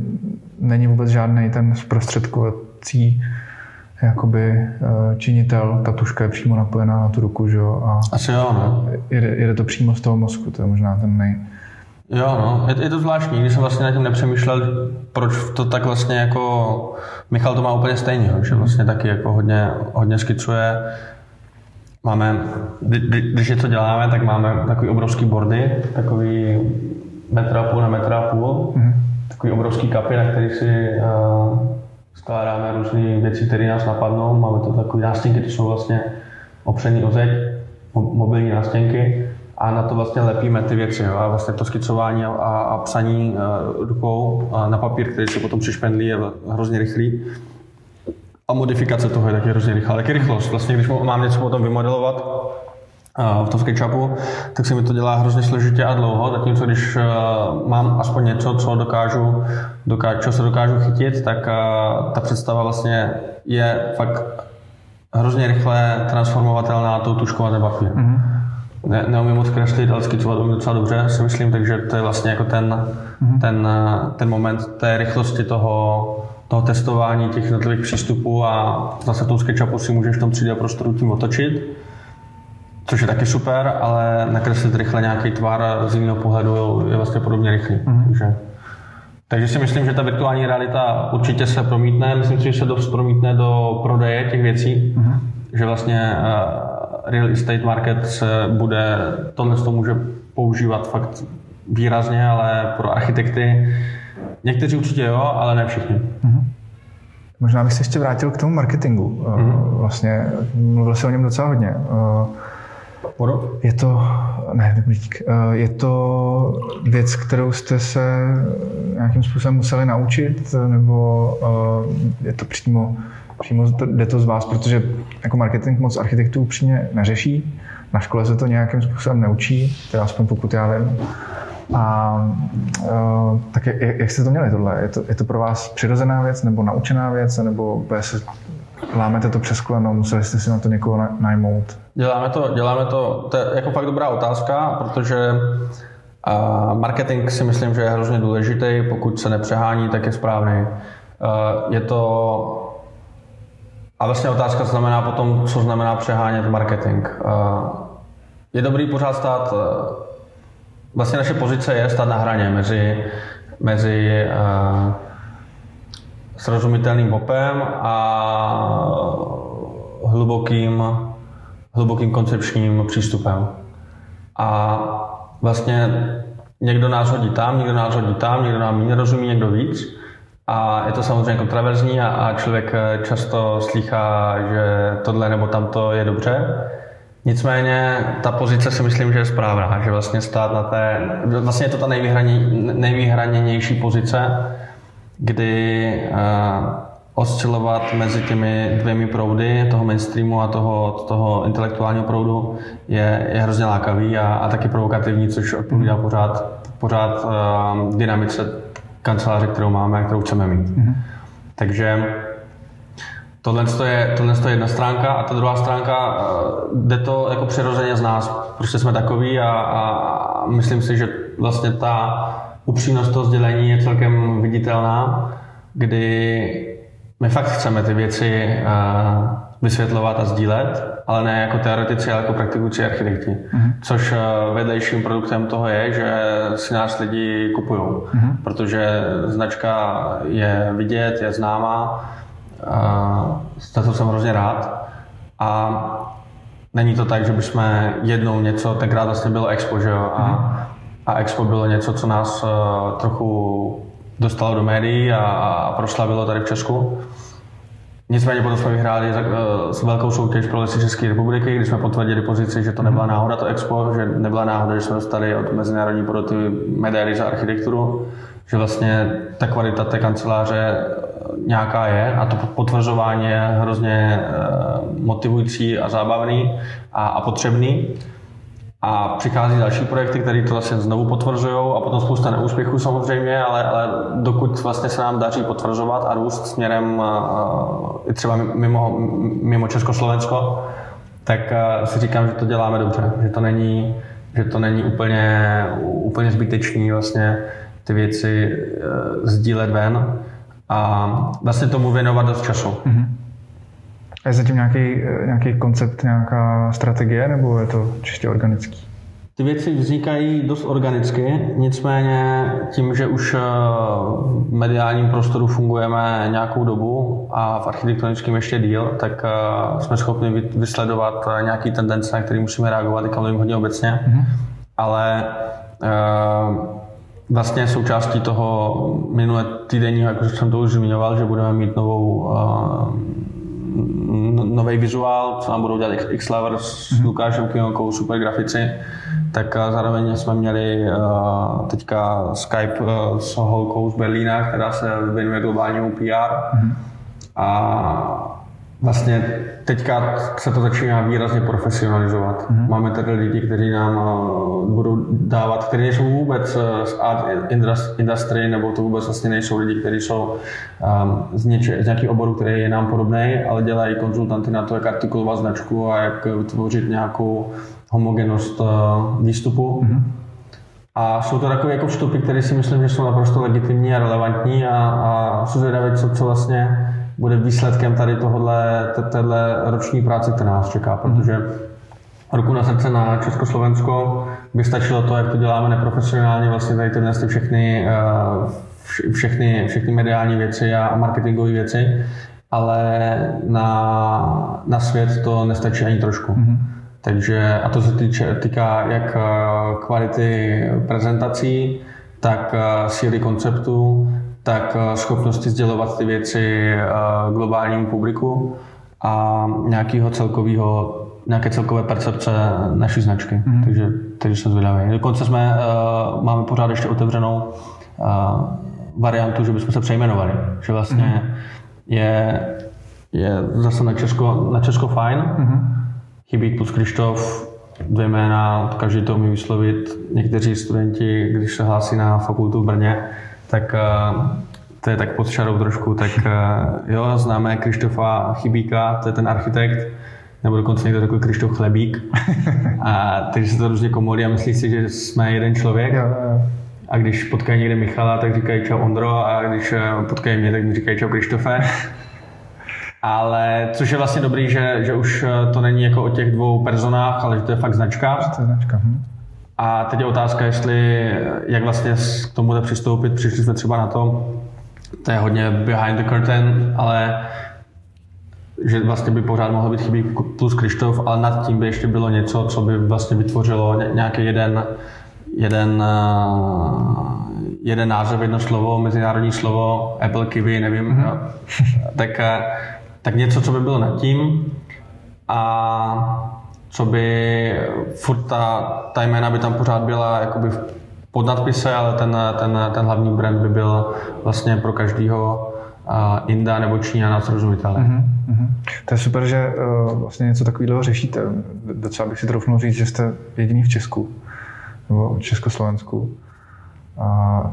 Speaker 1: není vůbec žádný ten zprostředkovací jakoby eh, činitel, ta tuška je přímo napojená na tu ruku, že jo?
Speaker 2: A Asi jo, no.
Speaker 1: Jede, jede to přímo z toho mozku, to je možná ten nej...
Speaker 2: Jo, no, je, je to zvláštní, když jsem vlastně na tím nepřemýšlel, proč to tak vlastně jako, Michal to má úplně stejně, že vlastně taky jako hodně, hodně skicuje, máme, když něco děláme, tak máme takový obrovský bordy, takový metra a půl na metra a půl, mm-hmm takový obrovský kapy, na který si uh, skládáme různé věci, které nás napadnou. Máme to takové nástěnky, to jsou vlastně opřený o zeď, mobilní nástěnky a na to vlastně lepíme ty věci. Jo. A vlastně to skicování a, a psaní uh, rukou uh, na papír, který se potom přišpendlí, je hrozně rychlý. A modifikace toho je taky hrozně rychlá. Taky rychlost. Vlastně, když mám něco potom vymodelovat, v tom SketchUpu, tak se mi to dělá hrozně složitě a dlouho, zatímco když mám aspoň něco, co dokážu, dokážu co se dokážu chytit, tak ta představa vlastně je fakt hrozně rychle transformovatelná tou tuškou a papír. Mm-hmm. Ne, neumím moc kreslit, ale skicovat umím docela dobře, si myslím, takže to je vlastně jako ten, mm-hmm. ten, ten moment té rychlosti toho, toho testování těch jednotlivých přístupů a zase tou SketchUpu si můžeš v tom 3D prostoru tím otočit což je taky super, ale nakreslit rychle nějaký tvar z jiného pohledu je vlastně podobně rychlý. Mm-hmm. Takže, takže si myslím, že ta virtuální realita určitě se promítne, myslím si, že se dost promítne do prodeje těch věcí, mm-hmm. že vlastně uh, real estate market se bude, tohle to může používat fakt výrazně, ale pro architekty někteří určitě jo, ale ne všichni. Mm-hmm.
Speaker 1: Možná bych se ještě vrátil k tomu marketingu. Mm-hmm. Vlastně mluvil se o něm docela hodně. Je to, ne, dík. Eh, je to věc, kterou jste se nějakým způsobem museli naučit, nebo eh, je to přímo, přímo jde to z vás, protože jako marketing moc architektů upřímně neřeší, na škole se to nějakým způsobem neučí, teda aspoň pokud já vím. A uh, tak jak, jak jste to měli tohle? Je to, je to pro vás přirozená věc, nebo naučená věc, nebo se lámete to přes koleno, museli jste si na to někoho najmout?
Speaker 2: Děláme to, děláme to, to je jako fakt dobrá otázka, protože marketing si myslím, že je hrozně důležitý, pokud se nepřehání, tak je správný. Je to a vlastně otázka znamená potom, co znamená přehánět marketing. Je dobrý pořád stát, vlastně naše pozice je stát na hraně mezi, mezi srozumitelným popem a hlubokým, hlubokým koncepčním přístupem. A vlastně někdo nás hodí tam, někdo nás hodí tam, někdo nám méně rozumí, někdo víc. A je to samozřejmě kontroverzní a, a člověk často slychá, že tohle nebo tamto je dobře. Nicméně ta pozice si myslím, že je správná, že vlastně stát na té, vlastně je to ta nejvýhraněnější pozice, kdy uh, oscilovat mezi těmi dvěmi proudy, toho mainstreamu a toho, toho intelektuálního proudu, je, je hrozně lákavý a, a taky provokativní, což odpovídá pořád, pořád uh, dynamice kanceláře, kterou máme a kterou chceme mít. Mm-hmm. Takže tohle je, tohle je jedna stránka a ta druhá stránka, uh, jde to jako přirozeně z nás. Prostě jsme takový a, a myslím si, že vlastně ta upřímnost toho sdělení je celkem viditelná, kdy my fakt chceme ty věci eh, vysvětlovat a sdílet, ale ne jako teoretici, ale jako praktikující architekti. Mm-hmm. Což eh, vedlejším produktem toho je, že si nás lidi kupují, mm-hmm. protože značka je vidět, je známá, za to jsem hrozně rád. A není to tak, že bychom jednou něco, tenkrát vlastně bylo Expo, že jo, a mm-hmm a Expo bylo něco, co nás uh, trochu dostalo do médií a, a proslavilo tady v Česku. Nicméně potom jsme vyhráli uh, s velkou soutěž pro lesy České republiky, kdy jsme potvrdili pozici, že to nebyla náhoda to Expo, že nebyla náhoda, že jsme dostali od Mezinárodní poroty medaily za architekturu, že vlastně ta kvalita té kanceláře nějaká je a to potvrzování je hrozně motivující a zábavný a, a potřebný. A přichází další projekty, které to vlastně znovu potvrzují a potom spousta neúspěchů samozřejmě, ale, ale dokud vlastně se nám daří potvrzovat a růst směrem i třeba mimo, mimo Československo, tak si říkám, že to děláme dobře, že to není, že to není úplně, úplně zbytečný vlastně ty věci e, sdílet ven a vlastně tomu věnovat dost času. Mm-hmm.
Speaker 1: Je zatím nějaký, nějaký koncept, nějaká strategie, nebo je to čistě organický?
Speaker 2: Ty věci vznikají dost organicky, nicméně tím, že už eh, v mediálním prostoru fungujeme nějakou dobu a v architektonickém ještě díl, tak eh, jsme schopni vysledovat eh, nějaký tendence, na které musíme reagovat, i mluvím hodně obecně. Mm-hmm. Ale vlastně součástí toho minulé týdenního, jak jsem to už zmiňoval, že budeme mít novou nový vizuál, co nám budou dělat X-Lever s mm-hmm. Lukášem Kyonkou, super grafici, tak zároveň jsme měli uh, teďka Skype uh, s holkou z Berlína, která se věnuje globálnímu PR. Mm-hmm. A vlastně teďka se to začíná výrazně profesionalizovat. Mm-hmm. Máme tady lidi, kteří nám uh, budou dávat, kteří nejsou vůbec z art industry, nebo to vůbec vlastně nejsou lidi, kteří jsou um, z, něče, z nějakých oborů, který je nám podobný, ale dělají konzultanty na to, jak artikulovat značku a jak vytvořit nějakou homogenost uh, výstupu. Mm-hmm. A jsou to takové jako vstupy, které si myslím, že jsou naprosto legitimní a relevantní a, a jsou zvědavé, co, co vlastně bude výsledkem tady tohohle, téhle roční práce, která nás čeká, protože ruku na srdce na Československo by stačilo to, jak to děláme neprofesionálně, vlastně tady tyhle všechny, eh, všechny, všechny mediální věci a marketingové věci, ale na, na svět to nestačí ani trošku. Mm-hmm. Takže, a to se týče, týká jak eh, kvality prezentací, tak eh, síly konceptu, tak eh, schopnosti sdělovat ty věci eh, globálnímu publiku a nějakého celkového nějaké celkové percepce naší značky. Mm. Takže, takže jsem zvědavý. Dokonce jsme, uh, máme pořád ještě otevřenou uh, variantu, že bychom se přejmenovali. Že vlastně mm. je, je zase na Česko, na Česko fajn. Mm. Chybík plus Krištof, dvě jména, každý to umí vyslovit. Někteří studenti, když se hlásí na fakultu v Brně, tak uh, to je tak pod šarou trošku, tak uh, jo, známe Krištofa Chybíka, to je ten architekt, nebo dokonce někdo takový Krištof Chlebík. A takže se to různě komolí a myslí si, že jsme jeden člověk. Jo, jo. A když potkají někde Michala, tak říkají čau Ondro a když potkají mě, tak mi říkají čau Krištofe. [laughs] Ale což je vlastně dobrý, že, že už to není jako o těch dvou personách, ale že to je fakt značka.
Speaker 1: To je značka. Hm.
Speaker 2: A teď je otázka, jestli, jak vlastně k tomu přistoupit. Přišli jsme třeba na to, to je hodně behind the curtain, ale že vlastně by pořád mohl být chybí plus Krištof, ale nad tím by ještě bylo něco, co by vlastně vytvořilo nějaký jeden, jeden, eh, jeden název, jedno slovo, mezinárodní slovo, Apple Kiwi, nevím, mm-hmm. tak, eh, tak něco, co by bylo nad tím. A co by furt ta, ta jména by tam pořád byla jakoby v podnadpise, ale ten, ten, ten hlavní brand by byl vlastně pro každého uh, Inda nebo Číňana srozumitelný. Mm-hmm.
Speaker 1: To je super, že uh, vlastně něco takového řešíte. Docela bych si troufnul říct, že jste jediný v Česku nebo v Československu. A...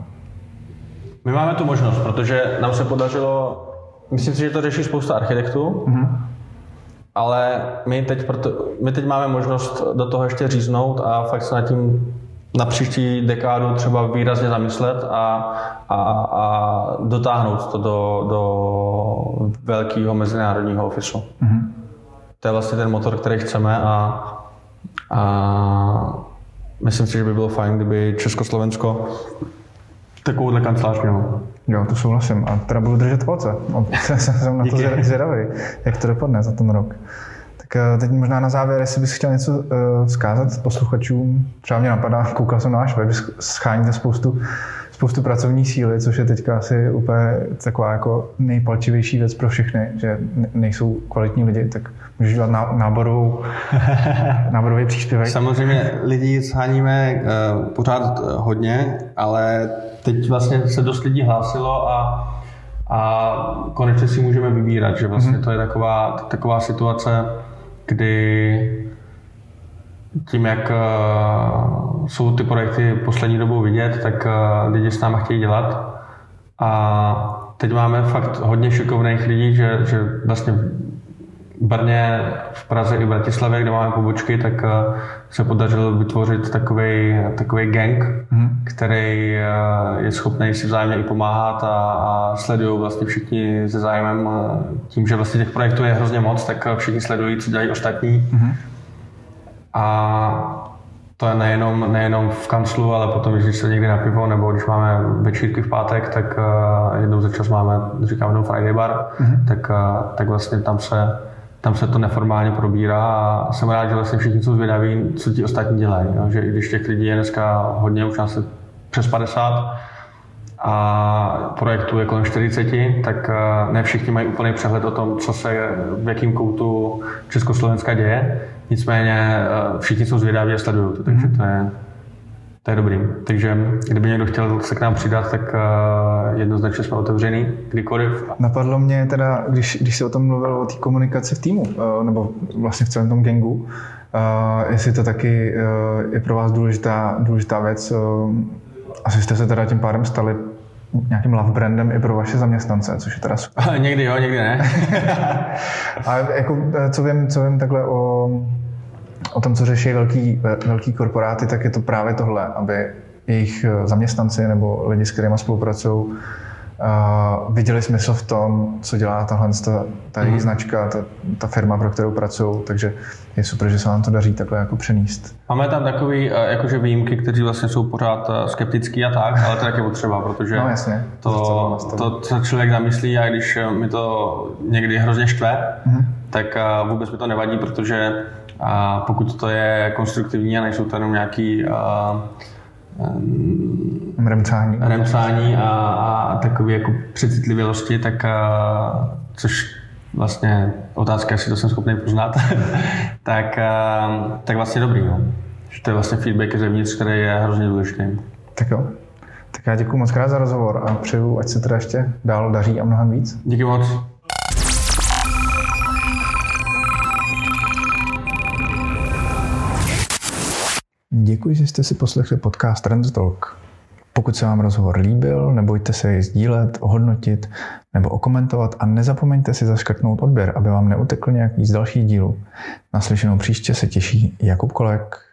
Speaker 2: My máme tu možnost, protože nám se podařilo, myslím si, že to řeší spousta architektů, mm-hmm ale my teď, proto, my teď máme možnost do toho ještě říznout a fakt se nad tím na příští dekádu třeba výrazně zamyslet a, a, a dotáhnout to do, do velkého mezinárodního ofisu. Mm-hmm. To je vlastně ten motor, který chceme a, a myslím si, že by bylo fajn, kdyby Československo takovouhle kancelář mělo.
Speaker 1: Jo, to souhlasím. A teda budu držet palce. [laughs] Jsem na to zvědavý, jak to dopadne za ten rok. Tak eh, teď možná na závěr, jestli bys chtěl něco uh, vzkázat posluchačům. Třeba mě napadá, koukal jsem na náš web, scháníte spoustu, spoustu pracovní síly, což je teďka asi úplně taková jako nejpalčivější věc pro všechny, že nejsou kvalitní lidi, tak můžeš dělat náborovou, [laughs] náborový příspěvek.
Speaker 2: Samozřejmě lidi sháníme uh, pořád hodně, ale teď vlastně se dost lidí hlásilo a, a konečně si můžeme vybírat, že vlastně mm-hmm. to je taková, taková situace, kdy tím, jak uh, jsou ty projekty poslední dobou vidět, tak uh, lidi s náma chtějí dělat. A teď máme fakt hodně šikovných lidí, že, že vlastně Brně, v Praze i v Bratislavě, kde máme pobočky, tak eh, se podařilo vytvořit takový, takový gang, hmm. který eh, je schopný si vzájemně i pomáhat a, a sledují vlastně všichni se zájmem. Eh, tím, že vlastně těch projektů je hrozně moc, tak všichni sledují, co dělají ostatní. Hmm. A to je nejenom, nejenom v kanclu, ale potom, když se někdy na pivo, nebo když máme večírky v pátek, tak jednou za čas máme, říkáme Friday bar, mm-hmm. tak, tak vlastně tam se tam se to neformálně probírá a jsem rád, že vlastně všichni jsou zvědaví, co ti ostatní dělají. Jo? Že i když těch lidí je dneska hodně, už je přes 50, a projektů je kolem 40, tak ne všichni mají úplný přehled o tom, co se v jakém koutu Československa děje. Nicméně všichni jsou zvědaví a sledují to, takže to je, to je dobrý. Takže kdyby někdo chtěl se k nám přidat, tak jednoznačně jsme otevřený kdykoliv.
Speaker 1: Napadlo mě teda, když, když jsi o tom mluvil o té komunikaci v týmu, nebo vlastně v celém tom gangu, jestli to taky je pro vás důležitá, důležitá věc, asi jste se teda tím pádem stali nějakým love brandem i pro vaše zaměstnance, což je teda super. [laughs]
Speaker 2: někdy jo, někdy ne. [laughs]
Speaker 1: a jako, eh, co vím, co vím takhle o, o tom, co řeší velký, velký korporáty, tak je to právě tohle, aby jejich eh, zaměstnanci nebo lidi, s kterými spolupracují, Uh, viděli smysl v tom, co dělá tahle ta, ta mm. značka, ta, ta firma, pro kterou pracují, takže je super, že se vám to daří takhle jako přenést.
Speaker 2: Máme tam takový uh, jakože výjimky, kteří vlastně jsou pořád skeptický a tak, ale to je taky potřeba, protože
Speaker 1: no, jasně,
Speaker 2: to, to, to, co člověk zamyslí a když mi to někdy hrozně štve, mm. Tak vůbec mi to nevadí, protože pokud to je konstruktivní a nejsou to jenom nějaký
Speaker 1: remcání,
Speaker 2: remcání a, a takové jako přecitlivělosti, tak a, což vlastně otázka, jestli to jsem schopný poznat, [laughs] tak, a, tak vlastně dobrý. No. Že to je vlastně feedback zevnitř, který je hrozně důležitý.
Speaker 1: Tak jo. Tak já děkuji moc krát za rozhovor a přeju, ať se teda ještě dál daří a mnohem víc.
Speaker 2: Díky moc.
Speaker 1: Děkuji, že jste si poslechli podcast Trend Talk. Pokud se vám rozhovor líbil, nebojte se jej sdílet, ohodnotit nebo okomentovat a nezapomeňte si zaškrtnout odběr, aby vám neutekl nějaký z dalších dílů. Naslyšenou příště se těší Jakub Kolek.